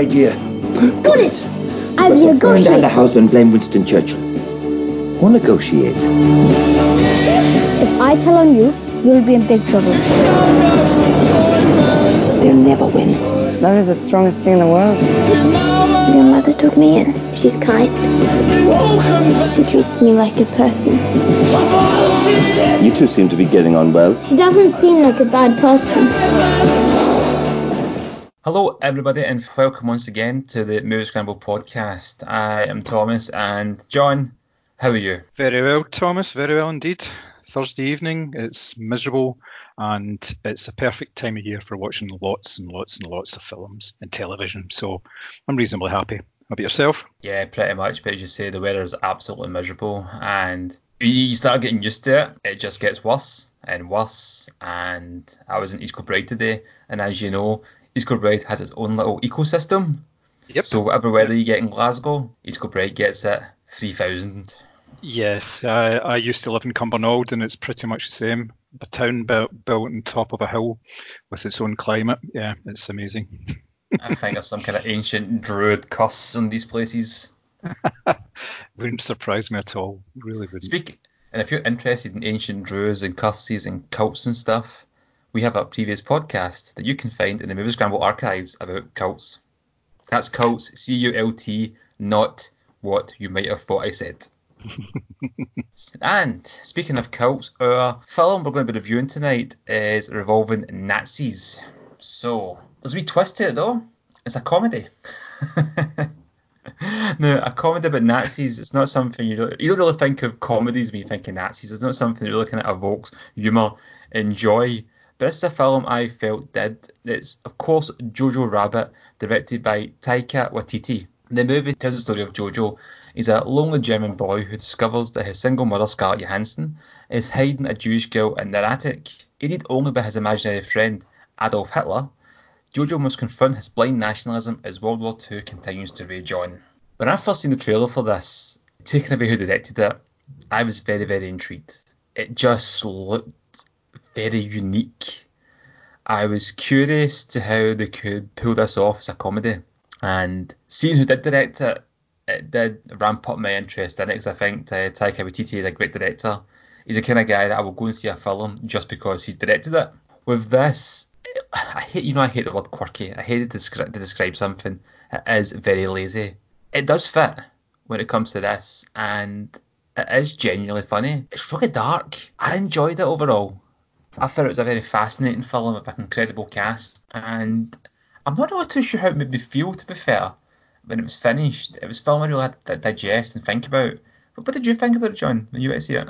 idea. Got it! I But will to burn down the house and blame Winston Churchill. Or negotiate. If I tell on you, you'll be in big trouble. They'll never win. Love is the strongest thing in the world. Your mother took me in. She's kind. She treats me like a person. You two seem to be getting on well. She doesn't seem like a bad person. Hello, everybody, and welcome once again to the Movie Scramble podcast. I am Thomas, and John, how are you? Very well, Thomas. Very well indeed. Thursday evening, it's miserable, and it's a perfect time of year for watching lots and lots and lots of films and television. So I'm reasonably happy. How about yourself? Yeah, pretty much. But as you say, the weather is absolutely miserable, and you start getting used to it. It just gets worse and worse. And I was in East Kilbride today, and as you know, East Kilbride has its own little ecosystem. Yep. So whatever weather you get in Glasgow, East Kilbride gets it 3000. Yes, I, I used to live in Cumbernauld, and it's pretty much the same. A town built, built on top of a hill with its own climate. Yeah, it's amazing. I think there's some kind of ancient druid curse on these places. Wouldn't surprise me at all. Really wouldn't. Speak, and if you're interested in ancient druids and curses and cults and stuff, we have a previous podcast that you can find in the Movie Scramble archives about cults. That's cults, C U L T, not what you might have thought I said. and speaking of cults, our film we're going to be reviewing tonight is revolving Nazis. So there's a wee twist to it though. It's a comedy. no, a comedy about Nazis. It's not something you don't, you don't really think of comedies when you think of Nazis. It's not something that really kind of evokes humour and joy. But it's a film I felt did. It's of course Jojo Rabbit, directed by Taika Waititi. The movie tells the story of Jojo. He's a lonely German boy who discovers that his single mother, Scarlett Johansson, is hiding a Jewish girl in their attic. Aided only by his imaginary friend, Adolf Hitler, Jojo must confront his blind nationalism as World War II continues to rage on. When I first seen the trailer for this, taken away who directed it, I was very, very intrigued. It just looked very unique. I was curious to how they could pull this off as a comedy. And seeing who did direct it, it did ramp up my interest in it because I think uh, Taika Waititi is a great director. He's the kind of guy that I will go and see a film just because he's directed it. With this, I hate you know I hate the word quirky. I hate to describe, to describe something. It is very lazy. It does fit when it comes to this, and it is genuinely funny. It's really dark. I enjoyed it overall. I thought it was a very fascinating film with an incredible cast, and I'm not really too sure how it made me feel. To be fair, when it was finished, it was a film I really had to digest and think about. But what did you think about it, John, when you went to see it?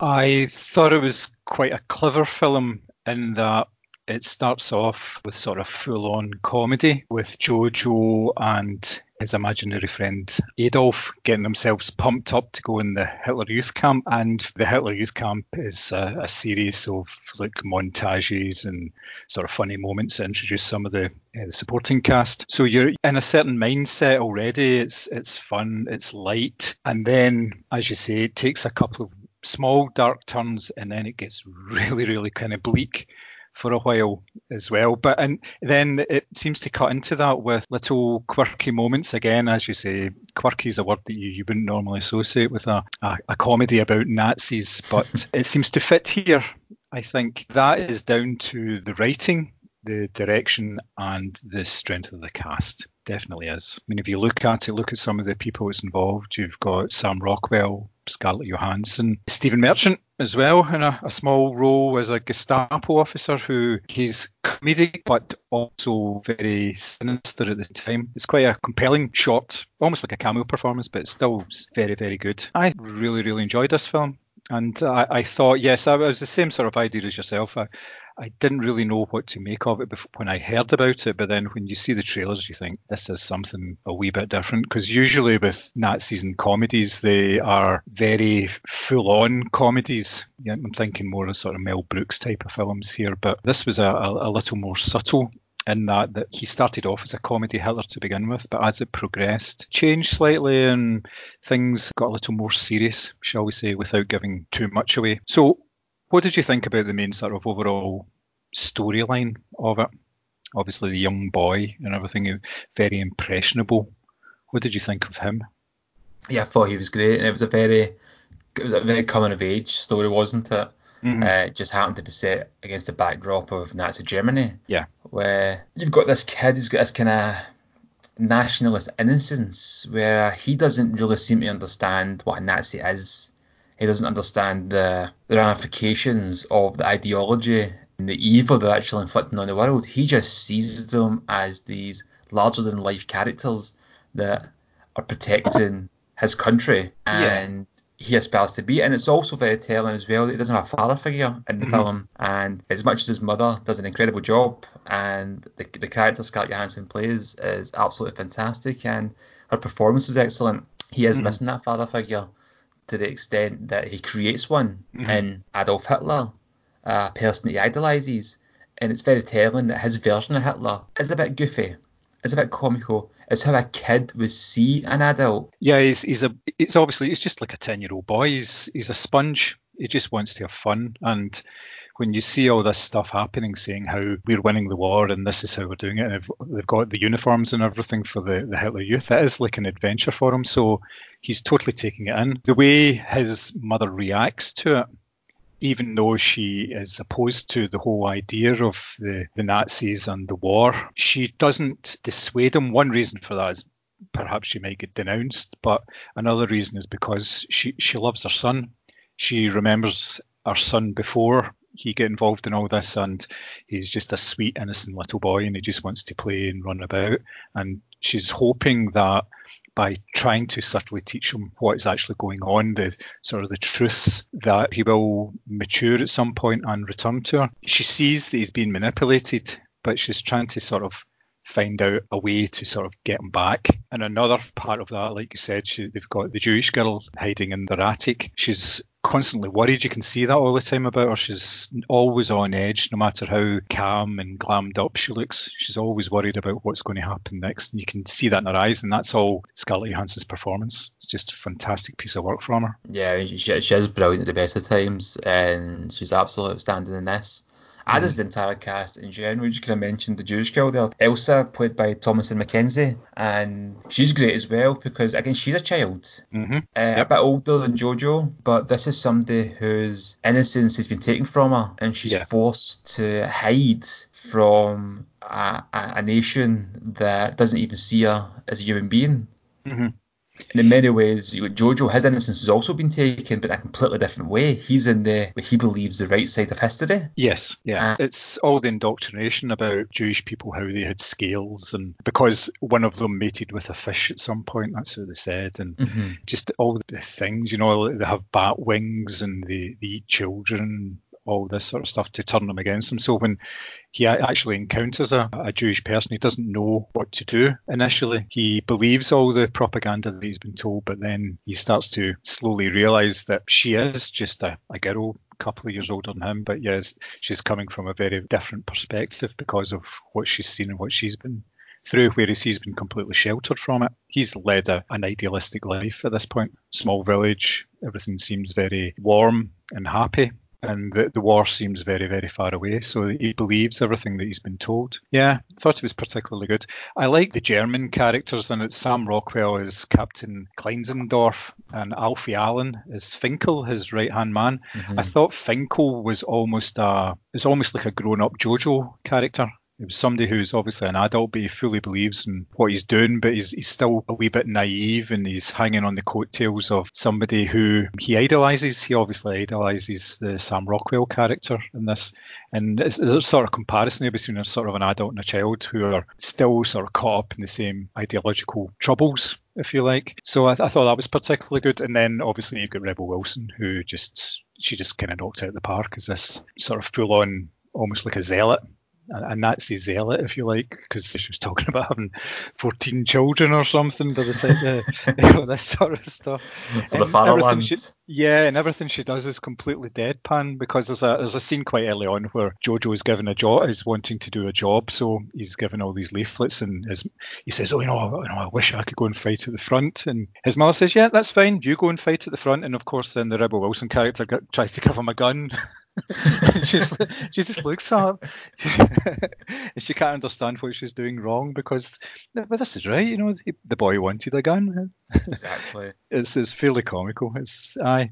I thought it was quite a clever film in that it starts off with sort of full on comedy with Jojo and his imaginary friend Adolf getting themselves pumped up to go in the Hitler Youth Camp. And the Hitler Youth Camp is a, a series of like montages and sort of funny moments that introduce some of the, uh, the supporting cast. So you're in a certain mindset already. It's it's fun, it's light, and then as you say, it takes a couple of small dark turns and then it gets really really kind of bleak for a while as well but and then it seems to cut into that with little quirky moments again as you say quirky is a word that you, you wouldn't normally associate with a, a, a comedy about nazis but it seems to fit here i think that is down to the writing the direction and the strength of the cast definitely is. I mean, if you look at it, look at some of the people that's involved. You've got Sam Rockwell, Scarlett Johansson, Stephen Merchant as well in a, a small role as a Gestapo officer who he's comedic but also very sinister at the time. It's quite a compelling short, almost like a cameo performance, but it's still very, very good. I really, really enjoyed this film. And I, I thought, yes, I was the same sort of idea as yourself. I, I didn't really know what to make of it before, when I heard about it, but then when you see the trailers, you think this is something a wee bit different. Because usually with Nazis and comedies, they are very full-on comedies. Yeah, I'm thinking more of sort of Mel Brooks type of films here, but this was a, a, a little more subtle in that that he started off as a comedy Hitler to begin with, but as it progressed, changed slightly and things got a little more serious, shall we say, without giving too much away. So, what did you think about the main sort of overall storyline of it? obviously the young boy and everything, very impressionable. What did you think of him? Yeah, I thought he was great, and it was a very, it was a very coming of age story, wasn't it? Mm-hmm. Uh, it just happened to be set against the backdrop of Nazi Germany. Yeah. Where you've got this kid who's got this kind of nationalist innocence where he doesn't really seem to understand what a Nazi is. He doesn't understand the, the ramifications of the ideology and the evil they're actually inflicting on the world. He just sees them as these larger than life characters that are protecting his country and. He aspires to be. And it's also very telling as well that he doesn't have a father figure in the mm-hmm. film. And as much as his mother does an incredible job and the, the character Scarlett Johansson plays is absolutely fantastic and her performance is excellent, he is mm-hmm. missing that father figure to the extent that he creates one mm-hmm. in Adolf Hitler, a person that he idolizes. And it's very telling that his version of Hitler is a bit goofy, it's a bit comical. It's how a kid would see an adult. Yeah, he's he's a it's obviously it's just like a ten year old boy. He's he's a sponge. He just wants to have fun. And when you see all this stuff happening, saying how we're winning the war and this is how we're doing it, and they've got the uniforms and everything for the, the Hitler Youth, it is like an adventure for him. So he's totally taking it in. The way his mother reacts to it even though she is opposed to the whole idea of the, the Nazis and the war, she doesn't dissuade him. One reason for that is perhaps she might get denounced, but another reason is because she, she loves her son. She remembers her son before he get involved in all this and he's just a sweet innocent little boy and he just wants to play and run about and she's hoping that by trying to subtly teach him what is actually going on, the sort of the truths that he will mature at some point and return to her. She sees that he's being manipulated, but she's trying to sort of find out a way to sort of get him back. And another part of that, like you said, she, they've got the Jewish girl hiding in their attic. She's constantly worried. You can see that all the time about her. She's always on edge, no matter how calm and glammed up she looks. She's always worried about what's going to happen next. And you can see that in her eyes, and that's all Scarlett Johansson's performance. It's just a fantastic piece of work from her. Yeah, she, she is brilliant at the best of times, and she's absolutely outstanding in this as is the entire cast in general. You kind of mentioned the Jewish girl there, Elsa, played by Thomasin McKenzie, and she's great as well because again she's a child, mm-hmm. uh, yep. a bit older than Jojo, but this is somebody whose innocence has been taken from her, and she's yeah. forced to hide from a, a, nation that doesn't even see her as a human being. Mm-hmm. And in many ways, Jojo, his innocence has also been taken, but in a completely different way. He's in the what he believes the right side of history. Yes, yeah. Uh, it's all the indoctrination about Jewish people, how they had scales, and because one of them mated with a fish at some point, that's what they said, and mm-hmm. just all the things, you know, they have bat wings and they, they eat children all this sort of stuff to turn them against him. So when he actually encounters a, a, Jewish person, he doesn't know what to do initially. He believes all the propaganda that he's been told, but then he starts to slowly realise that she is just a, a girl a couple of years older than him, but yes, she's coming from a very different perspective because of what she's seen and what she's been through, whereas he's been completely sheltered from it. He's led a, an idealistic life at this point. Small village, everything seems very warm and happy and the, the war seems very, very far away. So he believes everything that he's been told. Yeah, thought it was particularly good. I like the German characters, and it's Sam Rockwell is Captain Klenzendorf and Alfie Allen is Finkel, his right hand man. Mm-hmm. I thought Finkel was almost a, it's almost like a grown up JoJo character. He was somebody who's obviously an adult, but he fully believes in what he's doing, but he's, he's still a wee bit naive and he's hanging on the coattails of somebody who he idolises. He obviously idolises the Sam Rockwell character in this. And it's, a sort of comparison between a sort of an adult and a child who are still sort of caught up in the same ideological troubles if you like. So I, th- I, thought that was particularly good. And then obviously you've got Rebel Wilson, who just she just kind of knocked out the park as this sort of full on, almost like a zealot a Nazi zealot, if you like, because she was talking about having 14 children or something by the time uh, you know, this sort of stuff. For the fatherland. She, yeah, and everything she does is completely deadpan because there's a there's a scene quite early on where Jojo is given a job, is wanting to do a job, so he's given all these leaflets, and his, he says, "Oh, you know, you know, I wish I could go and fight at the front." And his mother says, "Yeah, that's fine. You go and fight at the front." And of course, then the Rebel Wilson character tries to give him a gun. she, just, she just looks at him. And she can't understand what she's doing wrong because but this is right you know the, the boy wanted a gun. Exactly. it's, it's fairly comical. It's aye.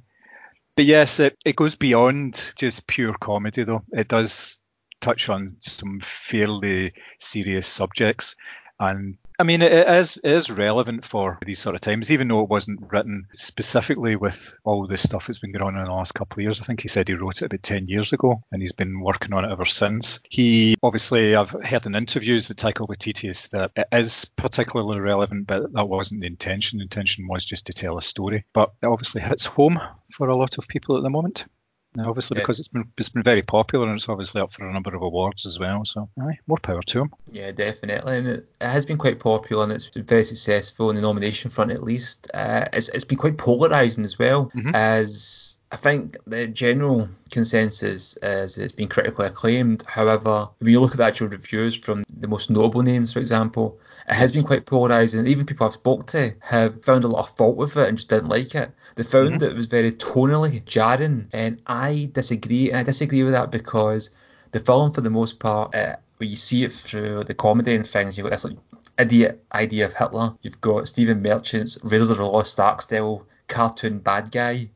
But yes it, it goes beyond just pure comedy though. It does touch on some fairly serious subjects and I mean, it is, it is relevant for these sort of times, even though it wasn't written specifically with all the stuff that's been going on in the last couple of years. I think he said he wrote it about 10 years ago and he's been working on it ever since. He obviously, I've heard in interviews that Taika Waititi that it is particularly relevant, but that wasn't the intention. The intention was just to tell a story. But it obviously hits home for a lot of people at the moment. Now, obviously, Yeah. because it's been it's been very popular and it's obviously up for a number of awards as well. So, aye, more power to him. Yeah, definitely, and it, it has been quite popular and it's been very successful in the nomination front at least. Uh, it's it's been quite polarizing as well, Mhm. as I think the general consensus is it's been critically acclaimed. However, when you look at the actual reviews from the most notable names, for example, it has been quite polarizing. Even people I've spoke to have found a lot of fault with it and just didn't like it. They found Mhm. that it was very tonally jarring, and I disagree. And I disagree with that because the film, for the most part, uh, when you see it through the comedy and things, you've got this like idiot idea of Hitler. You've got Stephen Merchant's Raiders of the Lost Ark style cartoon bad guy.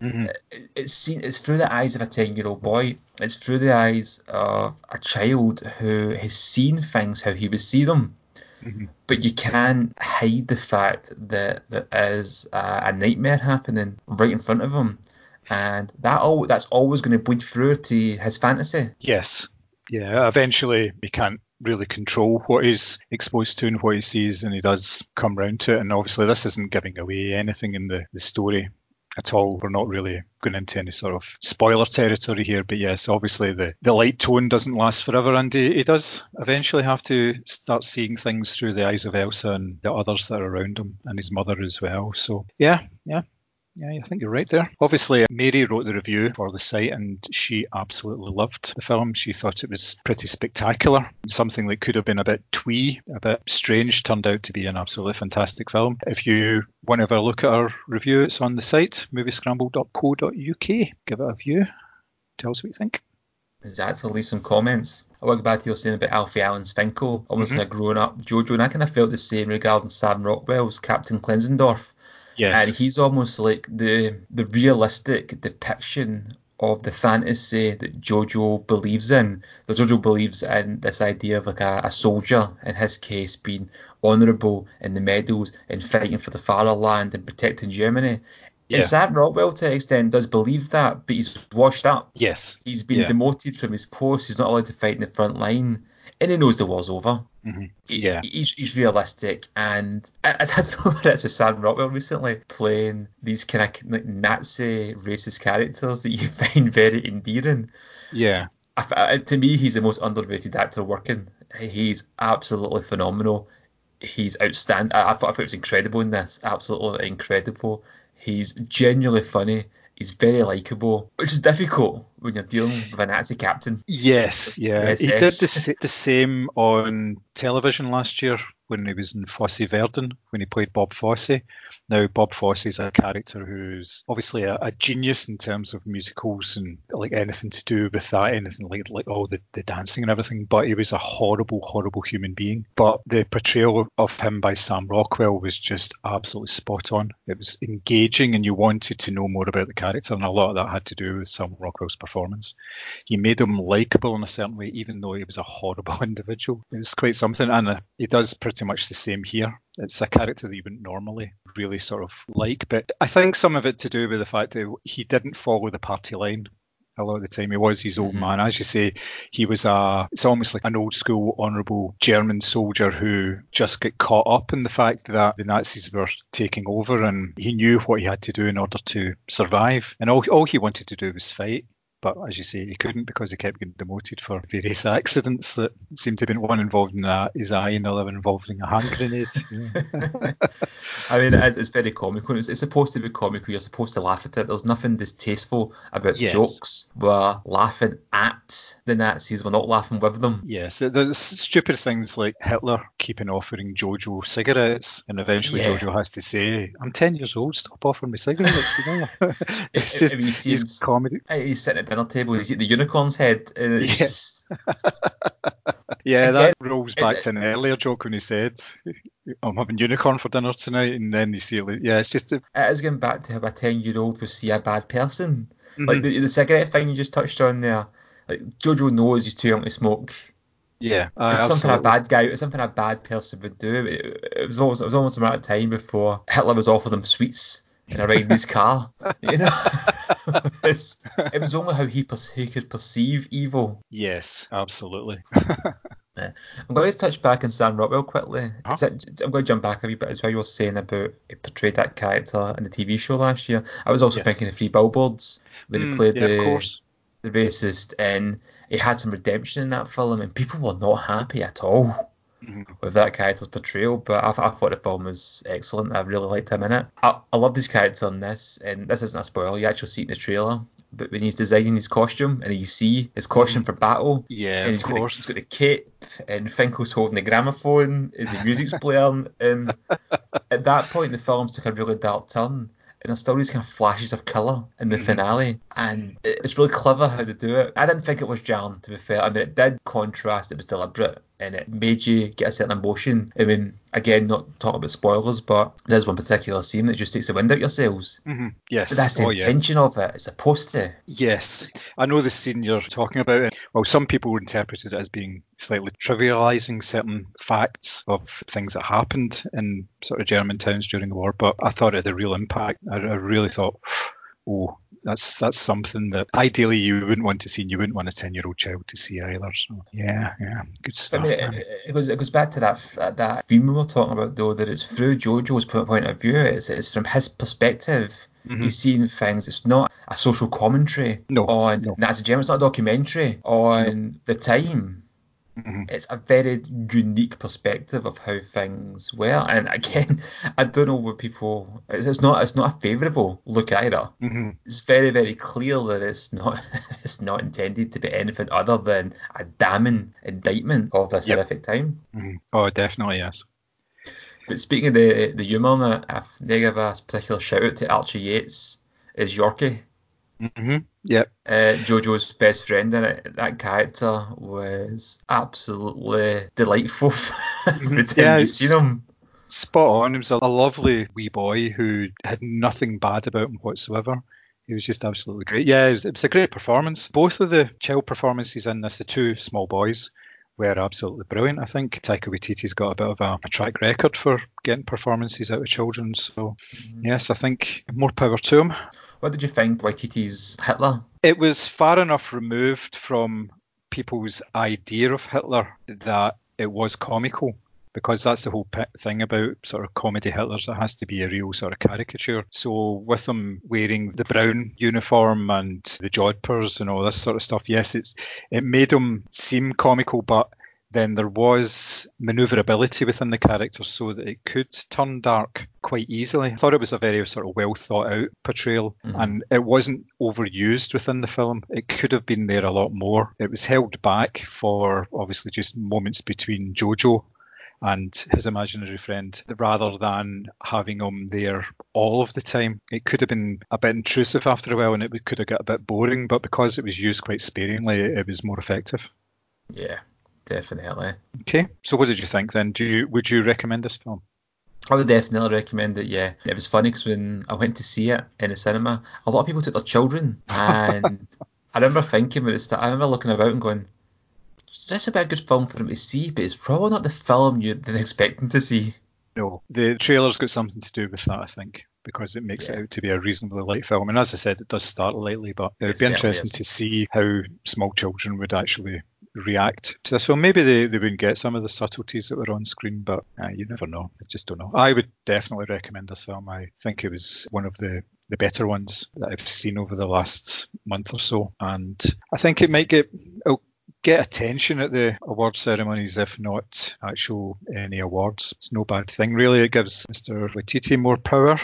Mhm. It's seen. It's through the eyes of a ten-year-old boy. It's through the eyes of a child who has seen things how he would see them. Mhm. But you can't hide the fact that there is a, a nightmare happening right in front of him, and that all that's always going to bleed through to his fantasy. Yes. Yeah, eventually he can't really control what he's exposed to and what he sees, and he does come round to it. And obviously, this isn't giving away anything in the, the story at all. We're not really going into any sort of spoiler territory here, but yes, obviously the, the light tone doesn't last forever, and he, he does eventually have to start seeing things through the eyes of Elsa and the others that are around him, and his mother as well. So, yeah, yeah. Yeah, I think you're right there. Obviously, Mary wrote the review for the site and she absolutely loved the film. She thought it was pretty spectacular. Something that could have been a bit twee, a bit strange, turned out to be an absolutely fantastic film. If you want to have a look at our review, it's on the site, moviescramble.co.uk. Give it a view. Tell us what you think. Exactly, leave some comments. I want to go back to your saying about Alfie Allen's Finkel, almost Mhm. like a grown up Jojo, and I kind of felt the same regarding Sam Rockwell's Captain Klenzendorf. Yes. and he's almost like the the realistic depiction of the fantasy that Jojo believes in. That Jojo believes in this idea of like a, a soldier, in his case, being honourable in the medals and fighting for the fatherland and protecting Germany. Yeah. And Sam Rockwell, to an extent, does believe that, but he's washed up. yes. He's been Yeah. demoted from his post. He's not allowed to fight in the front line, and he knows the war's over. Mhm. He- Yeah. he's, he's realistic, and I, I don't know whether it's with Sam Rockwell recently playing these kind of like Nazi racist characters that you find very endearing. Yeah. I, I- to me, he's the most underrated actor working. He's absolutely phenomenal. He's outstanding. I, I thought I thought it was incredible in this. Absolutely incredible. He's genuinely funny. He's very likable, which is difficult when you're dealing with a Nazi captain. Yes, yeah. He did the, the same on television last year when he was in Fosse Verdon, when he played Bob Fosse. Now, Bob Fosse is a character who's obviously a, a genius in terms of musicals and like anything to do with that, anything like like all the, the dancing and everything. But he was a horrible, horrible human being. But the portrayal of him by Sam Rockwell was just absolutely spot on. It was engaging, and you wanted to know more about the character, and a lot of that had to do with Sam Rockwell's performance he made him likable in a certain way, even though he was a horrible individual. It's quite something, and uh, he does much the same here. It's a character that you wouldn't normally really sort of like, but I think some of it to do with the fact that he didn't follow the party line. A lot of the time, he was his old Mhm. man. As you say, he was a. It's almost like an old school, honourable German soldier who just got caught up in the fact that the Nazis were taking over, and he knew what he had to do in order to survive. And all all he wanted to do was fight. But as you say, he couldn't because he kept getting demoted for various accidents that seemed to have been one involving uh, his eye and another involving a hand grenade. Yeah. I mean, it's, it's very comical. It's, it's supposed to be comical. You're supposed to laugh at it. There's nothing distasteful about Yes. jokes. We're laughing at the Nazis. We're not laughing with them. Yes, there's stupid things like Hitler keeping offering Jojo cigarettes, and eventually Yeah. Jojo has to say, "I'm ten years old. Stop offering me cigarettes." You know? it's just you see him- comedy. He's sitting dinner table. He's eating the unicorn's head, and it's Yeah. just Yeah, Again, that rolls it- back to an earlier joke when he said, "I'm having unicorn for dinner tonight," and then you see, it. like- yeah, it's just a, it is going back to how a ten-year-old would see a bad person. Like Mhm. the, the cigarette thing you just touched on there. Like Jojo knows he's too young to smoke. yeah, uh, It's something a bad guy, it's something a bad person would do. It, it was almost, it was almost a matter of time before Hitler was offered them sweets in a Ridley's car. You know, it's, it was only how he per, he could perceive evil. Yes, absolutely. I'm going to touch back on Sam Rockwell quickly. Huh? I'm going to jump back a wee bit as well. You were saying about he portrayed that character in the TV show last year. I was also Yes. thinking of Three Billboards when he Mm, played yeah, the the racist, and he had some redemption in that film, and people were not happy at all Mhm. with that character's portrayal. But I, I thought the film was excellent. I really liked him in it. I, I love his character in this, and this isn't a spoiler. You actually see it in the trailer. But when he's designing his costume, and you see his costume for battle, Yeah, and of he's got, the, course. he's got the cape, and Finkel's holding the gramophone as the music's playing. And at that point, the films took a really dark turn. And there's still these kind of flashes of colour in the Mhm. finale, and it's really clever how they do it. I didn't think it was jarring, to be fair. I mean, it did contrast, it was deliberate, and it made you get a certain emotion. I mean, again, not talking about spoilers, but there's one particular scene that just takes the wind out yourselves. hmm Yes. But that's the oh, yeah. intention of it. It's supposed to. Yes, I know the scene you're talking about. Well, some people interpreted it as being slightly trivializing certain facts of things that happened in sort of German towns during the war, but I thought it had a real impact. I, I really thought, oh, that's that's something that ideally you wouldn't want to see, and you wouldn't want a ten-year-old child to see either. So yeah, yeah, good I stuff. mean, it, it goes it goes back to that that theme we were talking about though that it's through Jojo's point of view. It's it's from his perspective. Mhm. He's seeing things. It's not a social commentary No, on no. Nazi Germany. It's not a documentary on the time. Mhm. It's a very unique perspective of how things were. And again, I don't know what people. It's, it's not. It's not a favourable look either. Mhm. It's very, very clear that it's not. It's not intended to be anything other than a damning indictment of this Yep. horrific time. Mhm. Oh, definitely yes. But speaking of the the humour in it, I they give a particular shout out to Archie Yates as Yorkie, hmm Yep. uh, Jojo's best friend in it. That character was absolutely delightful every time Yeah, you seen him. spot on. He was a, a lovely wee boy who had nothing bad about him whatsoever. He was just absolutely great. Yeah, it was, it was a great performance. Both of the child performances in this, the two small boys, were absolutely brilliant. I think Taika Waititi's got a bit of a, a track record for getting performances out of children. So, mm-hmm. yes, I think more power to him. What did you think Waititi's Hitler? It was far enough removed from people's idea of Hitler that it was comical because that's the whole thing about sort of comedy Hitlers. It has to be a real sort of caricature. So with him wearing the brown uniform and the jodhpurs and all this sort of stuff, yes, it's it made him seem comical, but then there was maneuverability within the character so that it could turn dark quite easily. I thought it was a very sort of well thought out portrayal Mhm. and it wasn't overused within the film. It could have been there a lot more. It was held back for obviously just moments between Jojo and his imaginary friend rather than having him there all of the time. It could have been a bit intrusive after a while and it could have got a bit boring, but because it was used quite sparingly, it was more effective. Yeah, definitely. Okay, so what did you think then? Do you would you recommend this film? I would definitely recommend it. Yeah, it was funny because when I went to see it in the cinema, a lot of people took their children, and I remember thinking at the start, I remember looking about and going, "This would be a good film for them to see, but it's probably not the film you'd been expecting to see." No, the trailer's got something to do with that, I think, because it makes Yeah. it out to be a reasonably light film. And as I said, it does start lightly, but it would It be interesting to see how small children would actually react to this film. Maybe they, they wouldn't get some of the subtleties that were on screen, but uh, you never know. I just don't know. I would definitely recommend this film. I think it was one of the, the better ones that I've seen over the last month or so. And I think it might get it'll get attention at the award ceremonies, if not actual any awards. It's no bad thing, really. It gives Mr. Waititi more power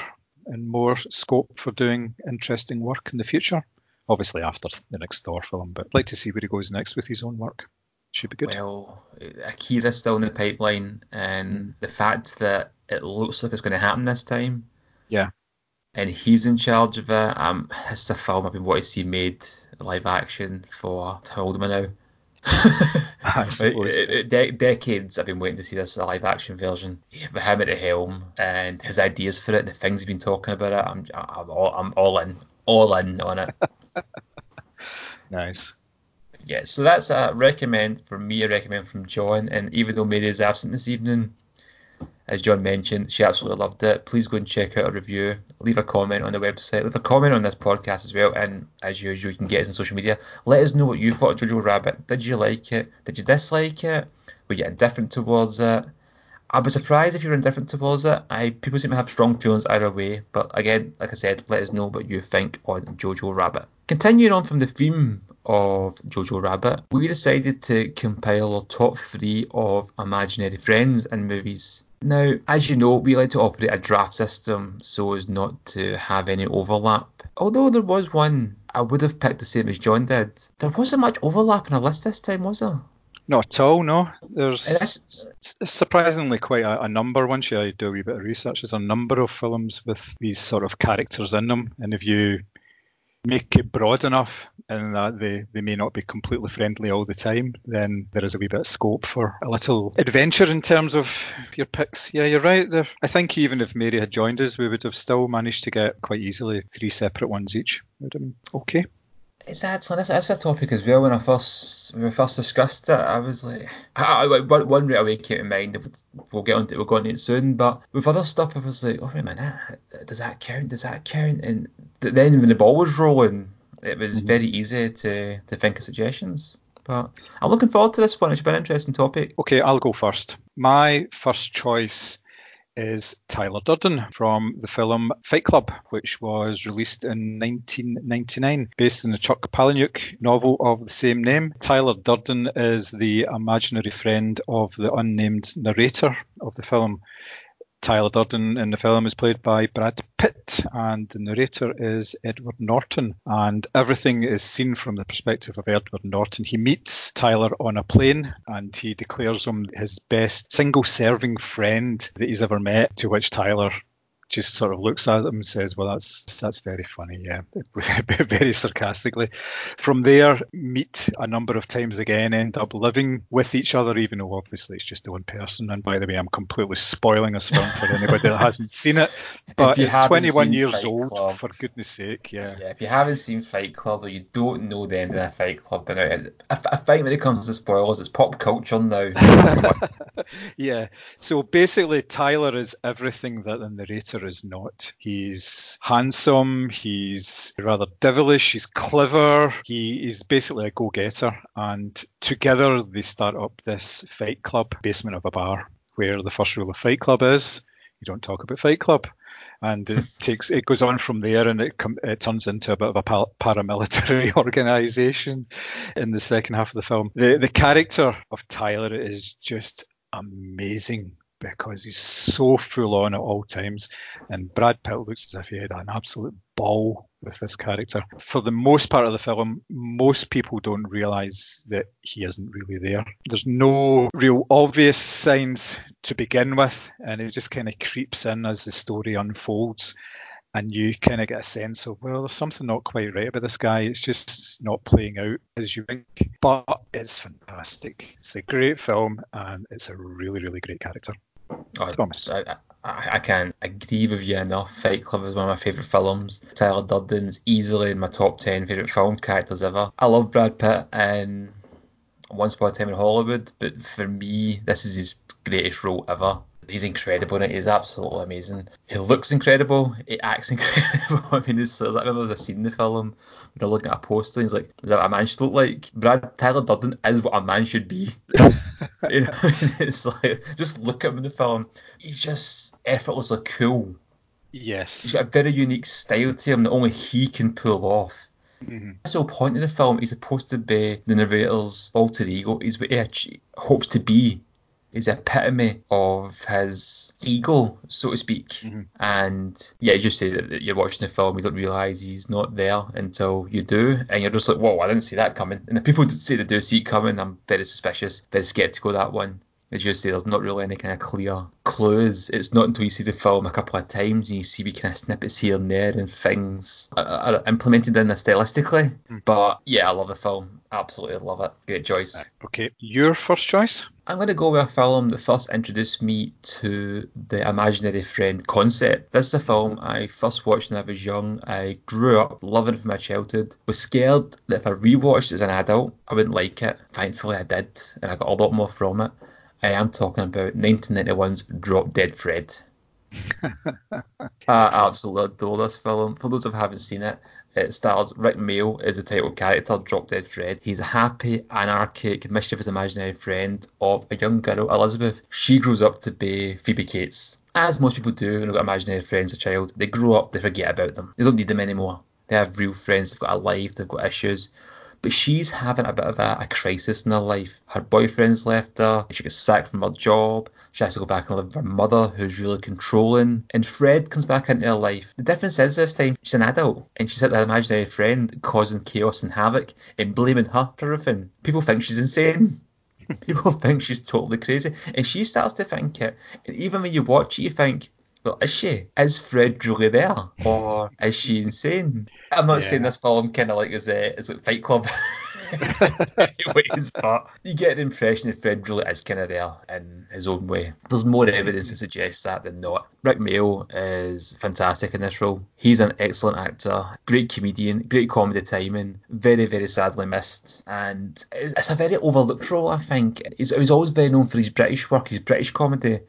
and more scope for doing interesting work in the future. Obviously, after the next Thor film, but I'd like to see where he goes next with his own work. Should be good. Well, Akira's still in the pipeline, and mm. the fact that it looks like it's going to happen this time. Yeah. And he's in charge of it. Um, it's a film I've been wanting to see made live action for how old am I now? de- decades I've been waiting to see this live action version with him at the helm and his ideas for it, the things he's been talking about it. I'm I'm all, I'm all in, all in on it. nice. Yeah, so that's a recommend from me, a recommend from John. And even though Mary is absent this evening, as John mentioned, she absolutely loved it. Please go and check out a review. Leave a comment on the website. Leave a comment on this podcast as well. And as usual, you can get us on social media. Let us know what you thought of Jojo Rabbit. Did you like it? Did you dislike it? Were you indifferent towards it? I'd be surprised if you're indifferent towards it. I people seem to have strong feelings either way. But again, like I said, let us know what you think on Jojo Rabbit. Continuing on from the theme of Jojo Rabbit, we decided to compile our top three of imaginary friends in movies. Now, as you know, we like to operate a draft system so as not to have any overlap. Although there was one I would have picked the same as John did, there wasn't much overlap in our list this time, was there? Not at all, no. There's surprisingly quite a, a, number once you do a wee bit of research. There's a number of films with these sort of characters in them, and if you make it broad enough and that they, they may not be completely friendly all the time, then there is a wee bit of scope for a little adventure in terms of your picks. Yeah, you're right. There. I think even if Mary had joined us, we would have still managed to get quite easily three separate ones each. Would have been okay. Is that so? That's, that's a topic as well. When I first when we first discussed it, I was like, I, I, one, one right away came to mind. We'll get onto we'll go into it soon. But with other stuff, I was like, oh wait a minute, does that count? Does that count? And then when the ball was rolling, it was mm-hmm. very easy to to think of suggestions. But I'm looking forward to this one. It's been an interesting topic. Okay, I'll go first. My first choice is Tyler Durden from the film Fight Club, which was released in 1999, based on the Chuck Palahniuk novel of the same name. Tyler Durden is the imaginary friend of the unnamed narrator of the film. Tyler Durden in the film is played by Brad Pitt, and the narrator is Edward Norton. And everything is seen from the perspective of Edward Norton. He meets Tyler on a plane and he declares him his best single serving friend that he's ever met, to which Tyler just sort of looks at them and says, "Well, that's that's very funny, yeah," very sarcastically. From there, meet a number of times again, end up living with each other, even though obviously it's just the one person. And by the way, I'm completely spoiling this film for anybody that hasn't seen it. But it's 21 years Fight old, Club, for goodness sake, yeah. Yeah, if you haven't seen Fight Club or you don't know the end of the Fight Club, but I, I think when it comes to spoilers, it's pop culture now. yeah. So basically, Tyler is everything that the narrator is not. He's handsome, he's rather devilish, he's clever, he is basically a go getter. And together they start up this fight club, basement of a bar, where the first rule of Fight Club is you don't talk about Fight Club. And it takes it goes on from there and it, com- it turns into a bit of a paramilitary organization in the second half of the film. The the character of tyler is just amazing because he's so full on at all times. And Brad Pitt looks as if he had an absolute ball with this character. For the most part of the film, most people don't realise that he isn't really there. There's no real obvious signs to begin with, and it just kind of creeps in as the story unfolds. And you kind of get a sense of, well, there's something not quite right about this guy. It's just not playing out as you think. But it's fantastic. It's a great film, and it's a really, really great character. Oh, I, I, I, can't agree with you enough. Fight Club is one of my favourite films. Tyler Durden's easily in my top 10 favourite film characters ever. I love Brad Pitt and Once Upon a Time in Hollywood, but for me, this is his greatest role ever. He's incredible and it. He's absolutely amazing. He looks incredible. He acts incredible. I mean, it's, I remember there's a scene in the film when they're looking at a poster. And he's like, "Is that what a man should look like?" Brad Tyler Durden is what a man should be. you know, it's like just look at him in the film. He's just effortlessly cool. Yes. He's got a very unique style to him that only he can pull off. Mm-hmm. That's the whole point of the film. He's supposed to be the narrator's alter ego. He's what he hopes to be is the epitome of his ego, so to speak. Mm-hmm. And yeah, you just say that you're watching the film, you don't realise he's not there until you do, and you're just like, whoa, I didn't see that coming. And if people say they do see it coming, I'm very suspicious, very sceptical that one as you say, there's not really any kind of clear clues. It's not until you see the film a couple of times and you see we kind of snippets here and there and things are, are implemented in there stylistically. Mm. But yeah, I love the film. Absolutely love it. Great choice. Okay, your first choice? I'm going to go with a film that first introduced me to the imaginary friend concept. This is a film I first watched when I was young. I grew up loving it from my childhood. Was scared that if I rewatched it as an adult, I wouldn't like it. Thankfully, I did, and I got a lot more from it. I am talking about 1991's Drop Dead Fred. I absolutely adore this film. For those who haven't seen it, it stars Rik Mayall as the title character, Drop Dead Fred. He's a happy, anarchic, mischievous imaginary friend of a young girl, Elizabeth. She grows up to be Phoebe Cates. As most people do when they've got imaginary friends as a child, they grow up, they forget about them. They don't need them anymore. They have real friends, they've got a life, they've got issues but she's having a bit of a, a, crisis in her life. Her boyfriend's left her, she gets sacked from her job, she has to go back and live with her mother, who's really controlling, and Fred comes back into her life. The difference is this time she's an adult, and she's at an imaginary friend causing chaos and havoc and blaming her for everything. People think she's insane. People think she's totally crazy, and she starts to think it. And even when you watch it, you think, well, is she? Is Fred really there? Or is she insane? I'm not yeah. saying this film kind of like is uh, a is it Fight Club anyways, but you get an impression that Fred really is kind of there in his own way. There's more evidence to suggest that than not. Rik Mayall is fantastic in this role. He's an excellent actor, great comedian, great comedy timing, very, very sadly missed. And it's a very overlooked role, I think. He's, he was always very known for his British work, his British comedy.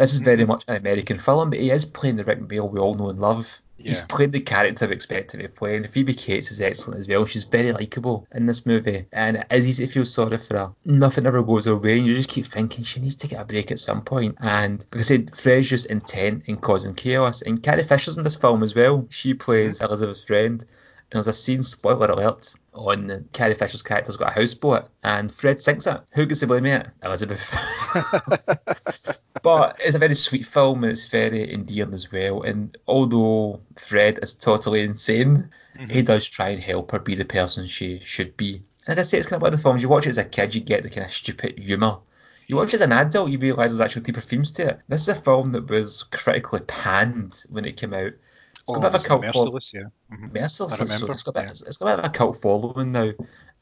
This is very much an American film, but he is playing the Rik Mayall we all know and love. Yeah. He's playing the character we expect to be playing. Phoebe Cates is excellent as well. She's very likable in this movie, and it is easy to feel sorry for her. Nothing ever goes her way, and you just keep thinking she needs to get a break at some point. And like I said, Fred's just intent in causing chaos. And Carrie Fisher's in this film as well. She plays Elizabeth's friend, there's a scene, spoiler alert, on Carrie Fisher's character's got a houseboat and Fred sinks it. Who gets to blame it? Elizabeth. but it's a very sweet film and it's very endearing as well. And although Fred is totally insane, mm-hmm. he does try and help her be the person she should be. And like I say, it's kind of one of the films you watch it as a kid, you get the kind of stupid humour. You watch it as an adult, you realise there's actually deeper themes to it. This is a film that was critically panned when it came out it's got a bit of a cult following. Yeah. Mm-hmm. Merciless, so it's got, bit, yeah. it's got a bit of a cult following now,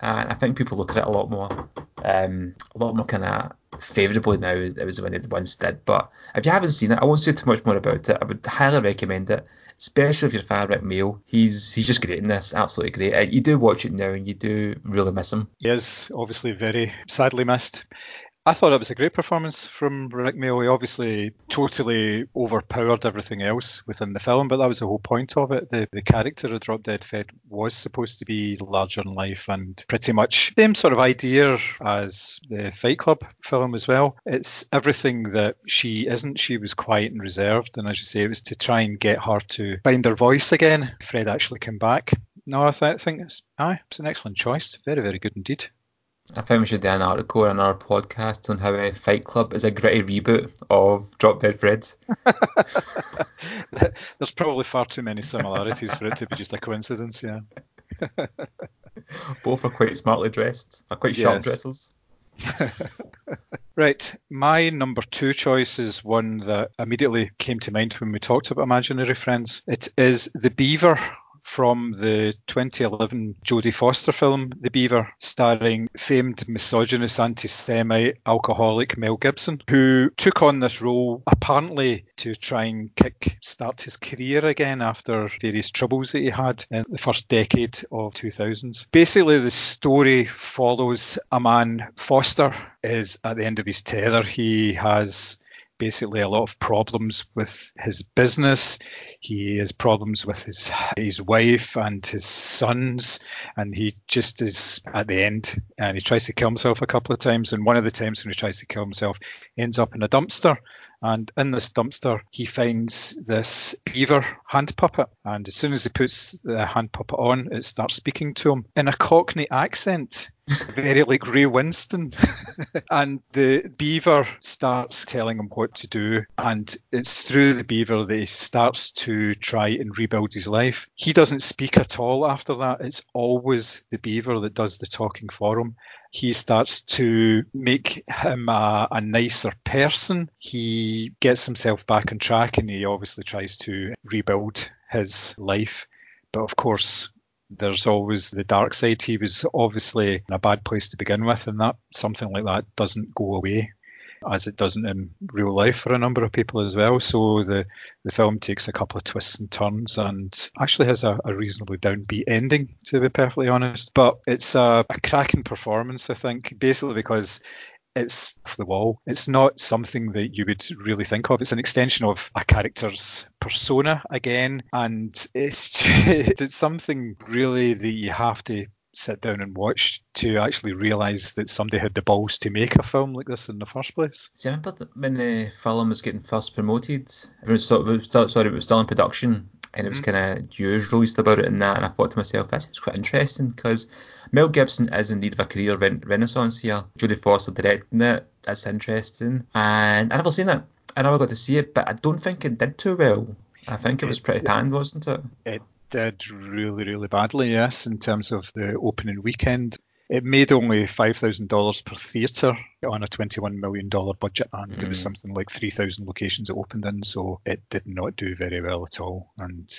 and I think people look at it a lot more, um, a lot more kind of favourably now was when it once did. But if you haven't seen it, I won't say too much more about it. I would highly recommend it, especially if you're a fan of Mayall. He's he's just great in this, absolutely great. Uh, you do watch it now, and you do really miss him. He is obviously very sadly missed. I thought it was a great performance from Rik Mayall. He obviously totally overpowered everything else within the film, but that was the whole point of it. The, the character of Drop Dead Fred was supposed to be larger than life and pretty much same sort of idea as the Fight Club film as well. It's everything that she isn't. She was quiet and reserved, and as you say, it was to try and get her to find her voice again. Fred actually came back. No, I th- think it's, aye, it's an excellent choice. Very, very good indeed. I think we should do an article on our podcast on how a Fight Club is a gritty reboot of Drop Dead Fred. There's probably far too many similarities for it to be just a coincidence, yeah. Both are quite smartly dressed, are quite sharp yeah. dressers. right, my number two choice is one that immediately came to mind when we talked about imaginary friends. It is The Beaver from the 2011 Jodie Foster film The Beaver, starring famed misogynist, anti-Semite, alcoholic Mel Gibson, who took on this role apparently to try and kick start his career again after various troubles that he had in the first decade of 2000s. Basically, the story follows a man Foster is at the end of his tether. He has basically a lot of problems with his business. He has problems with his his wife and his sons, and he just is at the end. And he tries to kill himself a couple of times. And one of the times when he tries to kill himself, ends up in a dumpster. And in this dumpster, he finds this beaver hand puppet. And as soon as he puts the hand puppet on, it starts speaking to him in a Cockney accent very like Ray Winstone. and the beaver starts telling him what to do, and it's through the beaver that he starts to try and rebuild his life. He doesn't speak at all after that. It's always the beaver that does the talking for him. He starts to make him a, a nicer person. He gets himself back on track and he obviously tries to rebuild his life. But of course, there's always the dark side. He was obviously in a bad place to begin with, and that something like that doesn't go away, as it doesn't in real life for a number of people as well. So the the film takes a couple of twists and turns, and actually has a, a reasonably downbeat ending, to be perfectly honest. But it's a, a cracking performance, I think, basically because it's off the wall. It's not something that you would really think of. It's an extension of a character's persona again, and it's just, it's something really that you have to sit down and watch to actually realise that somebody had the balls to make a film like this in the first place. See, I remember when the film was getting first promoted, it was, it was still, sorry, it was still in production, and it was mm-hmm. kind of news released about it and that, and I thought to myself, this is quite interesting because Mel Gibson is in need of a career re- renaissance here. Jodie Foster directing it, that's interesting, and I never seen it. I never got to see it, but I don't think it did too well. I think it was pretty panned, wasn't it? It did really, really badly, yes, in terms of the opening weekend. It made only $5,000 per theatre on a $21 million budget, and mm. it was something like 3,000 locations it opened in, so it did not do very well at all. And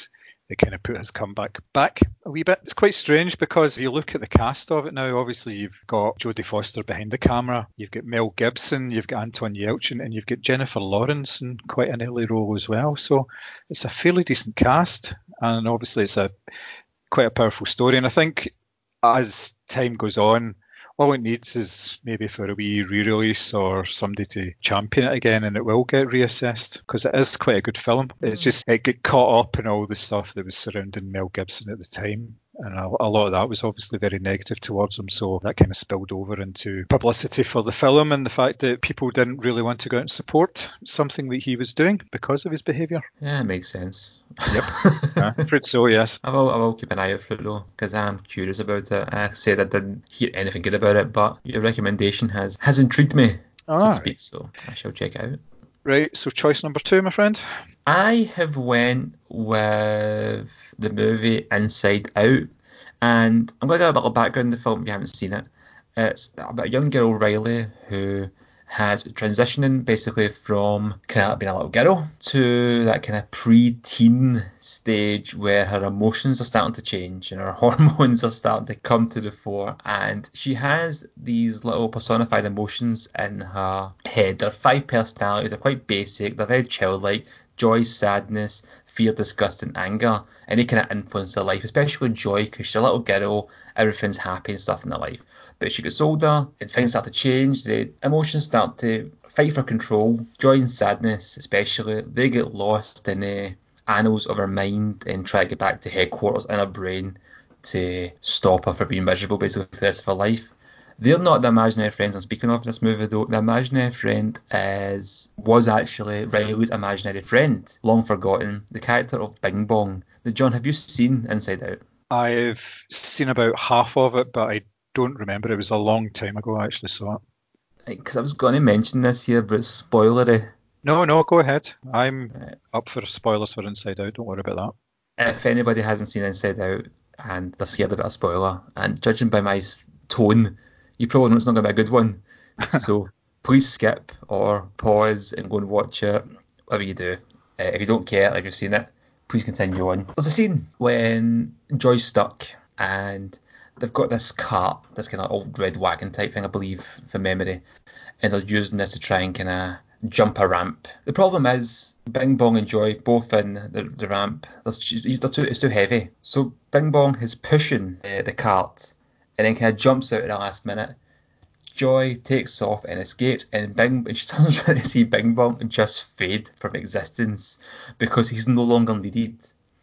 it kind of put his comeback back a wee bit. It's quite strange because if you look at the cast of it now, obviously you've got Jodie Foster behind the camera, you've got Mel Gibson, you've got Anton Yelchin, and you've got Jennifer Lawrence in quite an early role as well. So it's a fairly decent cast, and obviously it's a quite a powerful story. And I think as time goes on, all it needs is maybe for a wee re-release or somebody to champion it again and it will get reassessed because it is quite a good film. It's mm. just it get caught up in all the stuff that was surrounding Mel Gibson at the time and a, a, lot of that was obviously very negative towards him. So that kind of spilled over into publicity for the film and the fact that people didn't really want to go out and support something that he was doing because of his behaviour. Yeah, it makes sense. Yep, uh, yeah, so yes. I will, I will keep an eye out for it though because I'm curious about it. I said I didn't hear anything good about it, but your recommendation has has intrigued me, so to speak. So I shall check out. Right, so choice number two, my friend. I have went with the movie Inside Out, and I'm going to give a of background in the film if you haven't seen it. It's about a young girl, Riley, who has transitioning basically from kind of being a little girl to that kind of pre-teen stage where her emotions are starting to change and her hormones are starting to come to the fore and she has these little personified emotions in her head. They're five personalities, they're quite basic, they're very childlike, joy, sadness, fear, disgust, and anger. Any kind of influence her life, especially with joy, because she's a little girl, everything's happy and stuff in her life. But she gets older, and things start to change, the emotions start to fight for control. Joy and sadness, especially, they get lost in the annals of her mind and try to get back to headquarters in her brain to stop her from being miserable basically for the rest of her life. They're not the imaginary friends I'm speaking of in this movie, though. The imaginary friend is was actually Riley's imaginary friend, long forgotten, the character of Bing Bong. Now, John, have you seen Inside Out? I've seen about half of it, but I don't remember. It was a long time ago I actually saw it. Because I was going to mention this here, but it's spoilery. No, no, go ahead. I'm right. up for spoilers for Inside Out. Don't worry about that. If anybody hasn't seen Inside Out and they're scared of a spoiler, and judging by my tone, you probably know it's not going to be a good one. so please skip or pause and go and watch it, whatever you do. Uh, if you don't care, if you've seen it, please continue on. There's a scene when Joy's stuck and they've got this cart, this kind of old red wagon type thing, I believe, for memory, and they're using this to try and kind of jump a ramp. The problem is Bing Bong and Joy both in the, the ramp. They're too, it's too heavy. So Bing Bong is pushing the, the cart and then kind of jumps out at the last minute. Joy takes off and escapes, and Bing and she turns around to see Bing Bong just fade from existence because he's no longer needed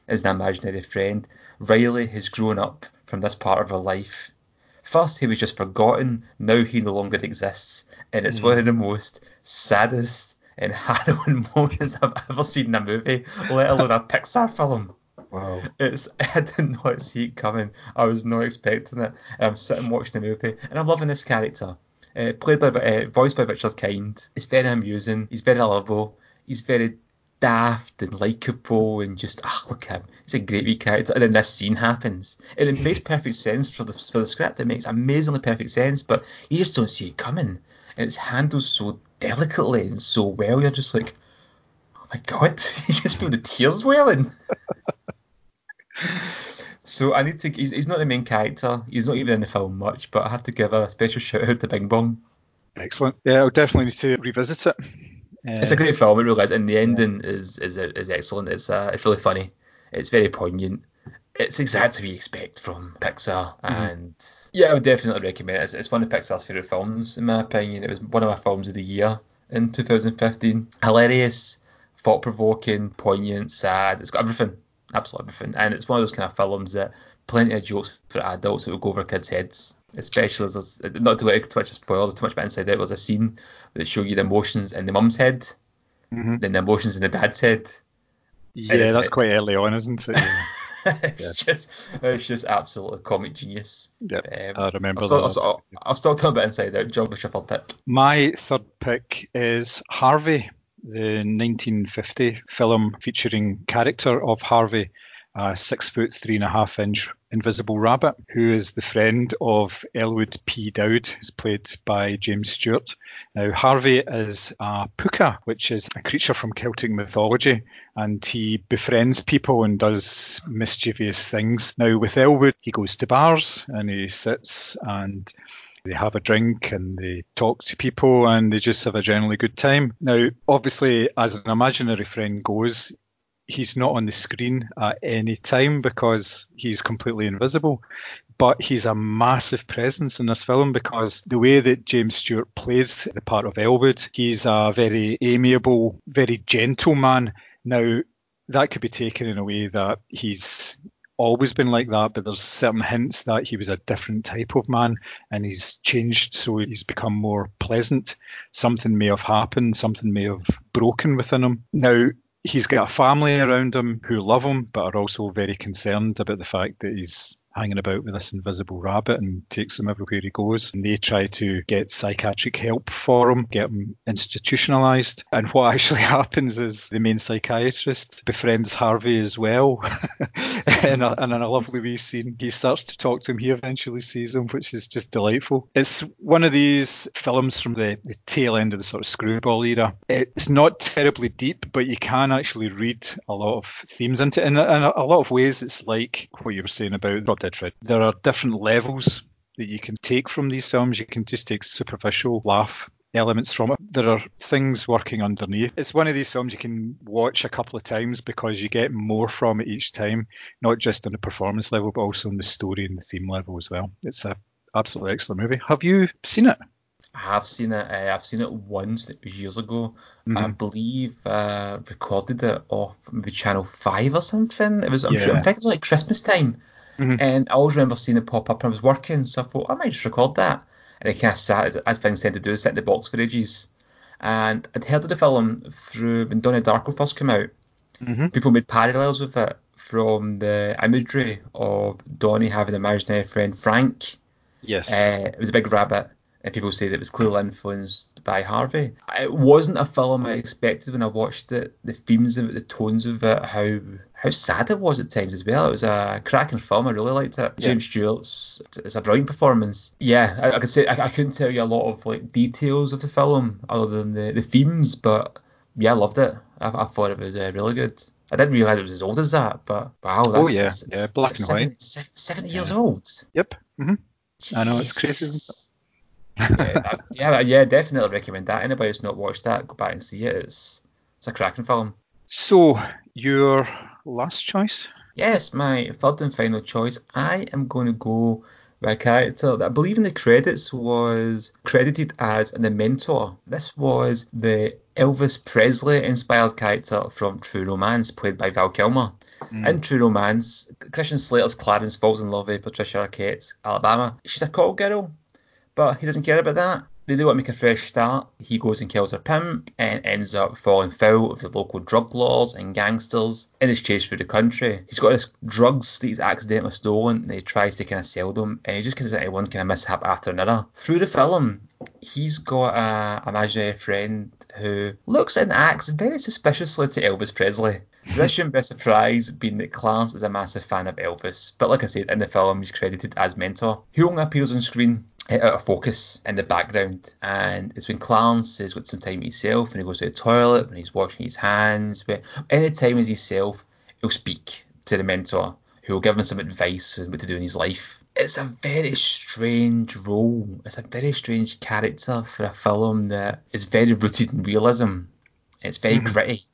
as an imaginary friend. Riley has grown up from this part of her life. First, he was just forgotten. Now he no longer exists, and it's mm. one of the most saddest and harrowing moments I've ever seen in a movie, let alone a Pixar film. Wow. It's I did not see it coming. I was not expecting it. And I'm sitting watching the movie, and I'm loving this character. Uh, played by, uh, voiced by Richard Kind. It's very amusing. He's very lovable. He's very daft and likable and just ah look at him. He's a great wee character. And then this scene happens, and it makes perfect sense for the for the script. It makes amazingly perfect sense, but you just don't see it coming, and it's handled so delicately and so well. You're just like, oh my god, you just feel the tears welling. So I need to. He's, he's not the main character. He's not even in the film much, but I have to give a special shout out to Bing Bong. Excellent. Yeah, I'll definitely need to revisit it. It's a great film, it really is, and the ending is is is excellent. It's uh, it's really funny. It's very poignant. It's exactly what you expect from Pixar, and yeah, I would definitely recommend it. It's, it's one of Pixar's favorite films, in my opinion. It was one of my films of the year in 2015. Hilarious, thought-provoking, poignant, sad. It's got everything, absolutely everything, and it's one of those kind of films that plenty of jokes for adults that will go over kids' heads. Especially as there's, not to go too much spoilers, too much about inside out. was a scene that showed you the emotions in the mum's head, Mhm. then the emotions in the dad's head. yeah, that's quite early on, isn't it? it's just it's just absolutely comic genius. Yep, Um, I remember I'll, that. I'll, I'll start talking about Inside Out. John, what's your third pick? My third pick is Harvey, the 1950 film featuring character of Harvey, a six foot three and a half inch invisible rabbit, who is the friend of Elwood P. Dowd, who's played by James Stewart. Now, Harvey is a pooka, which is a creature from Celtic mythology, and he befriends people and does mischievous things. Now, with Elwood, he goes to bars and he sits and they have a drink and they talk to people and they just have a generally good time. Now, obviously, as an imaginary friend goes, he's not on the screen at any time because he's completely invisible. But he's a massive presence in this film because the way that James Stewart plays the part of Elwood, he's a very amiable, very gentle man. Now, that could be taken in a way that he's always been like that, but there's certain hints that he was a different type of man and he's changed so he's become more pleasant. Something may have happened, something may have broken within him. Now, he's got a family around him who love him but are also very concerned about the fact that he's hanging about with this invisible rabbit and takes him everywhere he goes. And they try to get psychiatric help for him, get him institutionalized. And what actually happens is the main psychiatrist befriends Harvey as well. and, a, and in a lovely wee scene, he starts to talk to him. He eventually sees him, which is just delightful. It's one of these films from the, the tail end of the sort of screwball era. It's not terribly deep, but you can actually read a lot of themes into it. And in a, a lot of ways, it's like what you were saying about Drop Dead Fred. There are different levels that you can take from these films. You can just take superficial laugh elements from it. There are things working underneath. It's one of these films you can watch a couple of times because you get more from it each time, not just on the performance level, but also on the story and the theme level as well. It's a absolutely excellent movie. Have you seen it? I have seen it. Uh, I've seen it once. It was years ago. I believe uh, recorded it off maybe Channel Five or something. It was. I'm sure. In fact, it was like Christmas time. Mhm. And I always remember seeing it pop up. and I was working, so I thought I might just record that. And I kind of sat as, things tend to do, sit in the box for ages. And I'd heard of the film through when Donnie Darko first came out. Mhm. People made parallels with it from the imagery of Donnie having an imaginary friend Frank. Yes. Uh, it was a big rabbit, and people say that it was clearly influenced by Harvey. It wasn't a film I expected when I watched it. The themes of it, the tones of it, how how sad it was at times as well. It was a cracking film. I really liked it. James Stewart's it's a brilliant performance. Yeah, I, I could say I, I couldn't tell you a lot of like details of the film other than the, the themes, but yeah, I loved it. I, I thought it was uh, really good. I didn't realise it was as old as that, but wow, that's Oh, yeah. Yeah, black and seven- white. se- Seventy years old. yep. hmm I know, it's crazy. Uh, yeah, I- yeah, yeah, definitely recommend that. Anybody who's not watched that, go back and see it. It's it's a cracking film. So, your last choice? Yes, my third and final choice. I am going to go with a character that I believe in the credits was credited as the mentor. This was the Elvis Presley inspired character from True Romance, played by Val Kilmer. Hmm. In True Romance, Christian Slater's Clarence falls in love with Patricia Arquette's Alabama. She's a call girl, but he doesn't care about that. They do want to make a fresh start. He goes and kills a pimp and ends up falling foul of the local drug lords and gangsters in his chase through the country. He's got his drugs that he's accidentally stolen and he tries to kind of sell them and he just gets into one kind of mishap after another. Through the film, he's got a imaginary friend who looks and acts very suspiciously to Elvis Presley. This shouldn't be a surprise, being that Clarence is a massive fan of Elvis. But like I said, in the film, he's credited as mentor. He only appears on screen out of focus in the background. And it's when Clarence has got some time himself and he goes to the toilet when he's washing his hands. But any time as himself, he'll speak to the mentor who will give him some advice on what to do in his life. It's a very strange role. It's a very strange character for a film that is very rooted in realism. It's very mm-hmm. gritty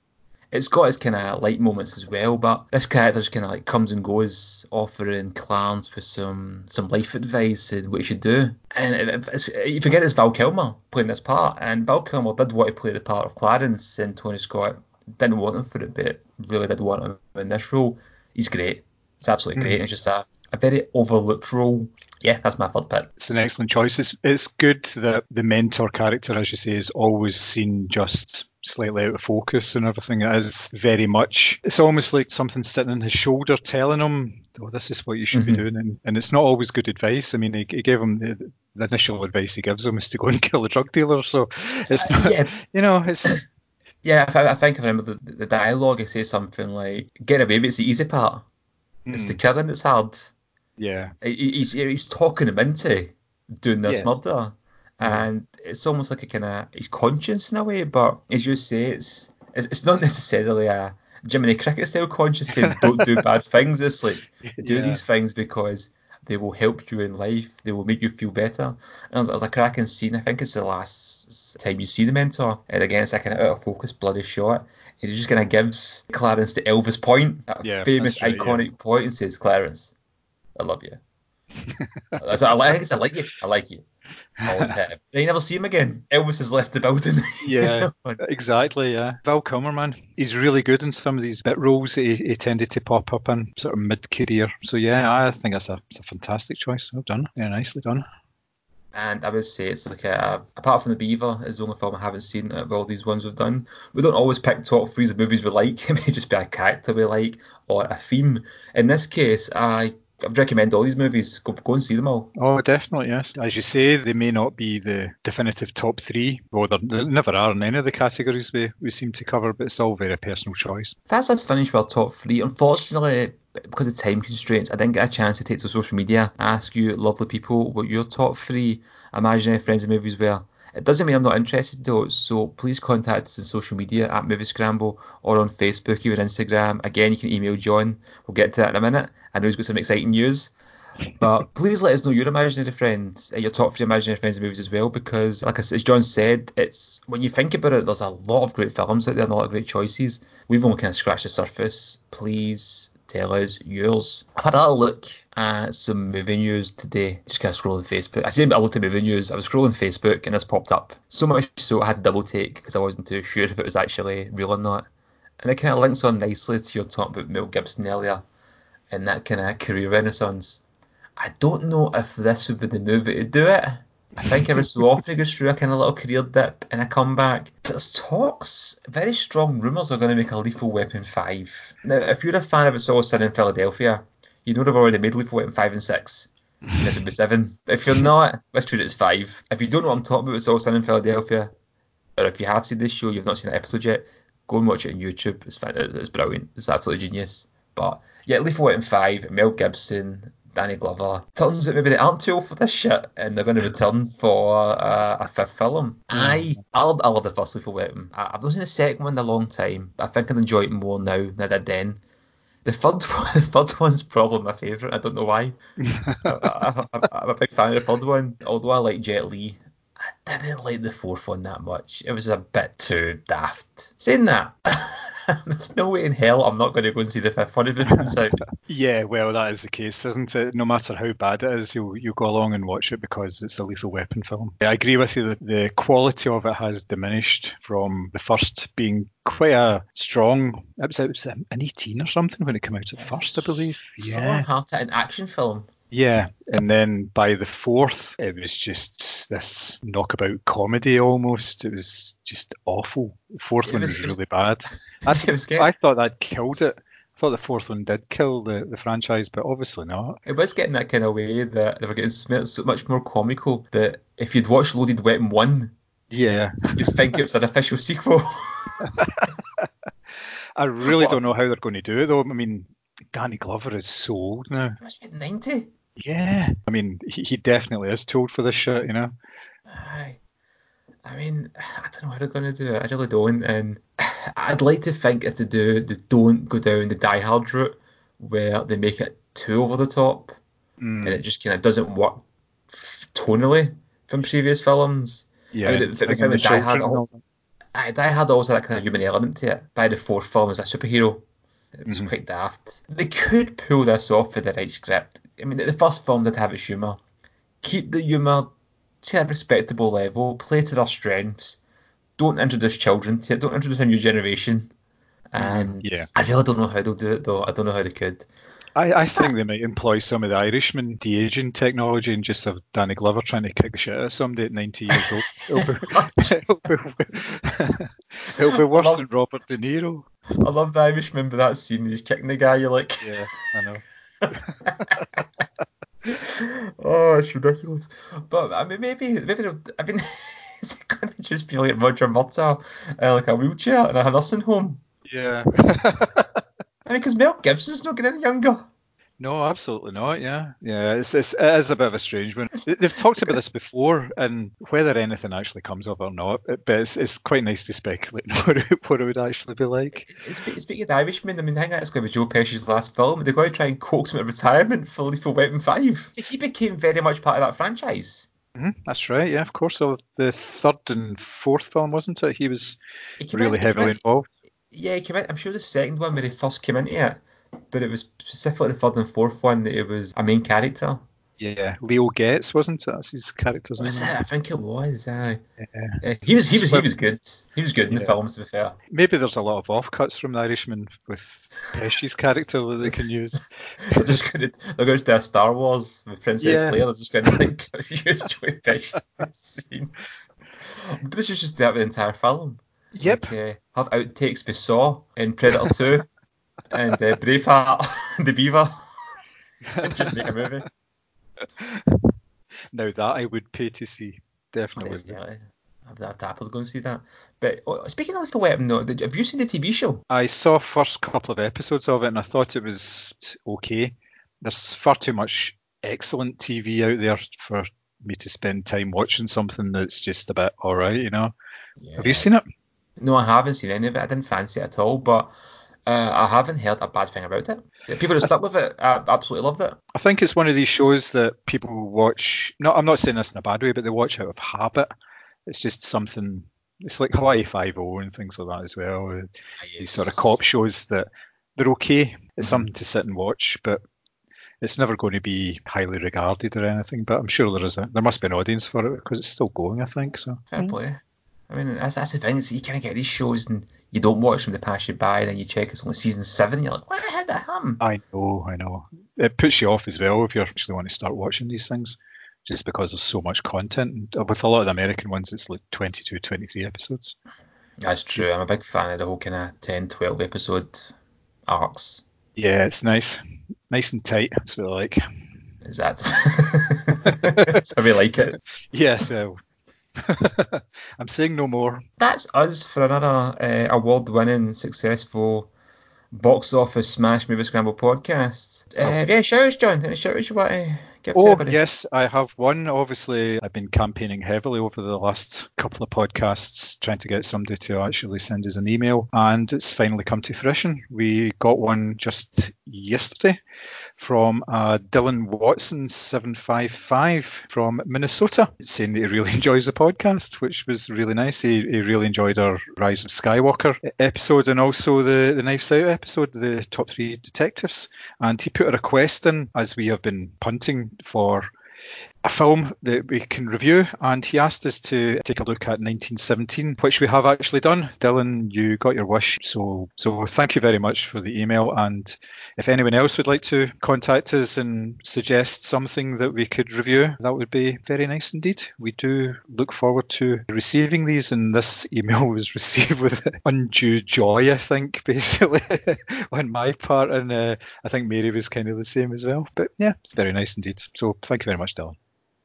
it's got its kind of light moments as well, but this character just kind of like comes and goes, offering Clarence with some some life advice and what he should do. And you forget it's Val Kilmer playing this part, and Val Kilmer did want to play the part of Clarence, and Tony Scott didn't want him for it, but really did want him in this role. He's great. He's absolutely great. Mm. It's just a, a very overlooked role. Yeah, that's my third pick. It's an excellent choice. It's, it's good that the mentor character, as you say, is always seen just slightly out of focus and everything. It is very much, it's almost like something sitting on his shoulder telling him, oh, this is what you should mm-hmm. be doing. And, and, it's not always good advice. I mean, he, he gave him the, the, initial advice he gives him is to go and kill a drug dealer. So it's not, uh, yeah. you know, it's. Yeah, I, think I remember the, the dialogue. He says something like, get away with it's the easy part. Mm. It's the hmm. killing that's hard. Yeah. He, he's, he's talking him into doing this yeah. murder and it's almost like a kind of his conscience in a way. But as you say, it's it's not necessarily a Jiminy Cricket style conscience saying don't do bad things. It's like do yeah. these things because they will help you in life. They will make you feel better. And there's a cracking scene. I think it's the last time you see the mentor. And again, it's like an out of focus, bloody shot. And he just kind of gives Clarence the Elvis point, that yeah, famous, right, iconic yeah. point, and says, "Clarence, I love you." I, I, I like you. I like you. Always hit him. You never see him again. Elvis has left the building. yeah, exactly. Yeah, Val Kilmer, man, he's really good in some of these bit roles he, he tended to pop up in sort of mid-career. So yeah, I think that's a, it's a fantastic choice. Well done. Yeah, nicely done. And I would say it's like a, apart from the Beaver is the only film I haven't seen of all these ones we've done. We don't always pick top threes of movies we like. It may just be a character we like or a theme. In this case, I I would recommend all these movies. Go, go and see them all. Oh, definitely, yes. As you say, they may not be the definitive top three. Well, they never are in any of the categories we, we seem to cover, but it's all very personal choice. That's us finished with our top three. Unfortunately, because of time constraints, I didn't get a chance to take to social media, ask you, lovely people, what your top three imaginary friends and movies were. It doesn't mean I'm not interested though, so please contact us on social media at Movie Scramble or on Facebook, even Instagram. Again, you can email John. We'll get to that in a minute. I know he's got some exciting news. But please let us know your imaginary friends, your top three imaginary friends movies as well, because like as John said, it's when you think about it, there's a lot of great films out there, and a lot of great choices. We've only kind of scratched the surface. Please tell us yours. I've had a look at some movie news today. Just kind of scrolling Facebook. I say I looked at movie news. I was scrolling Facebook and this popped up. So much so I had to double take because I wasn't too sure if it was actually real or not. And it kind of links on nicely to your talk about Mel Gibson earlier and that kind of career renaissance. I don't know if this would be the movie to do it. I think every so often he goes through a kind of little career dip and a comeback. But there's talks, very strong rumours are going to make a Lethal Weapon 5. Now, if you're a fan of It's Always Sunny in Philadelphia, you know they've already made Lethal Weapon 5 and 6. This would be 7. But if you're not, let's treat it as 5. If you don't know what I'm talking about, It's Always Sunny in Philadelphia, or if you have seen this show, you've not seen an episode yet, go and watch it on YouTube. It's, it's brilliant. It's absolutely genius. But yeah, Lethal Weapon 5, Mel Gibson, Danny Glover. Turns out maybe they aren't too old for this shit, and they're going to return for uh, a fifth film. Mm. I, I love, I love the first Lethal Weapon. I, have not seen the second one in a long time. I think I enjoy it more now than I did then. The third one, the third one's probably my favourite. I don't know why. I, am a big fan of the third one. Although I like Jet Li, I didn't like the fourth one that much. It was a bit too daft. Saying that. There's no way in hell I'm not going to go and see the fifth one if it comes out. yeah, well, that is the case, isn't it? No matter how bad it is, you'll, you'll go along and watch it because it's a Lethal Weapon film. I agree with you that the quality of it has diminished from the first being quite a strong. It was, it was an 18 or something when it came out at first, I believe. Yeah. Strong-hearted an action film. Yeah, and then by the fourth, it was just this knockabout comedy almost. It was just awful. The fourth one was- was, really bad. That's, was. I thought that killed it. I thought the fourth one did kill the, the franchise, but obviously not. It was getting that kind of way that they were getting so much more comical that if you'd watched Loaded Weapon 1, Yeah, you'd think it was an official sequel. I really What- don't know how they're going to do it though. I mean, Danny Glover is so old now. Must be 90. Yeah, I mean, he, he definitely is too old for this shit, you know. Aye. I mean, I don't know how they're going to do it. I really don't. And I'd like to think if they do, they don't go down the Die Hard route where they make it too over the top Mm, and it just kind of doesn't work tonally from previous films. yeah, I mean, it- it bringing became the a Die Hard children and all Die Hard also had that kind of human element to it. By the fourth film as a superhero, it was Mhm. quite daft. They could pull this off with the right script. I mean, the first film did have its humour. Keep the humour to a respectable level. Play to their strengths. Don't introduce children to it. Don't introduce a new generation. And yeah. I really don't know how they'll do it though. I don't know how they could. I, I think they might employ some of the Irishman de-aging technology and just have Danny Glover trying to kick the shit out of somebody at 90 years old. It'll be, it'll be, it'll be worse love- than Robert De Niro. I love the Irishman, but that scene he's kicking the guy, you're like, Yeah, I know. oh, it's ridiculous. But I mean, maybe, maybe, I mean, is it going to just be like Roger Murtaugh, uh, like a wheelchair in a nursing home? Yeah. I mean, because Mel Gibson's not getting any younger. no, absolutely not. Yeah, yeah. It's, it's it is a bit of a strange one. They- They've talked about this before, and whether anything actually comes of it or not, it- but it's, it's quite nice to speculate on what it, what it would actually be like. Speaking of the Irishman, I mean, I think that's going to be Joe Pesci's last film. They're going to try and coax him out of retirement for Lethal Weapon 5. He became very much part of that franchise. hmm that's right. Yeah, of course. So the third and fourth film, wasn't it? He was He really in- he came heavily involved. Yeah, he came in. I'm sure the second one when he first came into it, but it was specifically the third and fourth one that it was a main character. Yeah, Leo Getz, wasn't it? That's his character's name. I think it was. Aye. Yeah. Uh, he was. He was. He was good. He was good in the films. To be fair. Maybe there's a lot of offcuts from the Irishman with Pesci's character that they can use. they're just going to. They're going to a Star Wars with Princess Yeah. Leia. They're just going to like use Joey Pesci scenes. But this is just do that with the entire film. Yep. Like, uh, have outtakes for Saw in Predator 2 and uh, Braveheart, The Beaver, just make a movie. Now that I would pay to see, definitely. Definitely. I've, I've happily go and see that. But oh, speaking of the weapon, though, did, have you seen the TV show? I saw first couple of episodes of it and I thought it was okay. There's far too much excellent TV out there for me to spend time watching something that's just a bit alright, you know. Have you seen it? No, I haven't seen any of it. I didn't fancy it at all, but uh, I haven't heard a bad thing about it. The people that stuck with it I absolutely loved it. I think it's one of these shows that people watch. No, I'm not saying this in a bad way, but they watch out of habit. It's just something. It's like Hawaii Five O and things like that as well. uh, These sort of cop shows that they're okay. It's something to sit and watch, but it's never going to be highly regarded or anything. But I'm sure there is a there must be an audience for it because it's still going. I think so. Fair play. I mean, that's, that's the thing. Is you kind of get these shows and you don't watch them, they pass you by, then you check it's only season seven, and you're like, what? How did that happen? I know, I know. It puts you off as well if you actually want to start watching these things, just because there's so much content. And uh, with a lot of the American ones, it's like 22, 23 episodes. That's true. I'm a big fan of the whole kind of 10, 12 episode arcs. Yeah, it's nice, nice and tight. That's what I like. Is that? How we like it. Yes, well, I'm saying no more. That's us for another uh, award-winning, successful box office smash movie scramble podcast. Uh, yeah, shout outs, John. Any shout outs you want to give Oh, everybody? yes, I have one. Obviously, I've been campaigning heavily over the last couple of podcasts, trying to get somebody to actually send us an email, and it's finally come to fruition. We got one just yesterday from uh, Dylan Watson, 755 from Minnesota, saying that he really enjoys the podcast, which was really nice. He, he really enjoyed our Rise of Skywalker episode and also the, the Knives Out episode, the top three detectives. And he put a request in, as we have been punting for a film that we can review, and he asked us to take a look at 1917, which we have actually done. Dylan, you got your wish, so so thank you very much for the email. And if anyone else would like to contact us and suggest something that we could review, that would be very nice indeed. We do look forward to receiving these, and this email was received with undue joy, I think, basically, on my part, and uh, I think Mary was kind of the same as well. But yeah, it's very nice indeed. So thank you very much, Dylan.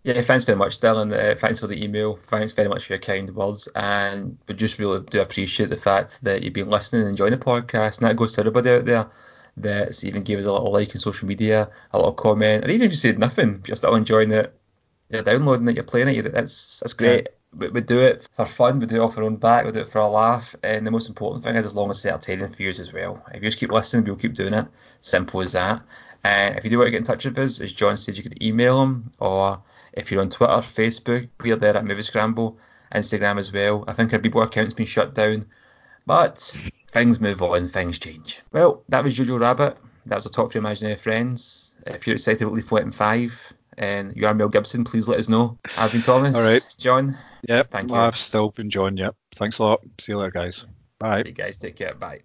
Yeah, thanks very much, Dylan. Uh, thanks for the email. Thanks very much for your kind words. And we just really do appreciate the fact that you've been listening and enjoying the podcast. And that goes to everybody out there that's even gave us a little like on social media, a little comment, and even if you said nothing, you're still enjoying it, you're downloading it, you're playing it, that's that's great. We, we do it for fun, we do it off our own back, we do it for a laugh, and the most important thing is as long as it's entertaining for you as well. If you just keep listening, we'll keep doing it. Simple as that. And if you do want to get in touch with us, as John said, you could email him, or if you're on Twitter, Facebook, we're there at Movie Scramble, Instagram as well. I think our Bebo account's been shut down, but things move on, things change. Well, that was Jojo Rabbit. That was a top three imaginary friends. If you're excited about Lethal Weapon 5 and you are Mel Gibson, please let us know. I've been Thomas. All right. John. Yep. Thank you. I've still been John. Yep. Thanks a lot. See you later, guys. Bye. See you guys. Take care. Bye.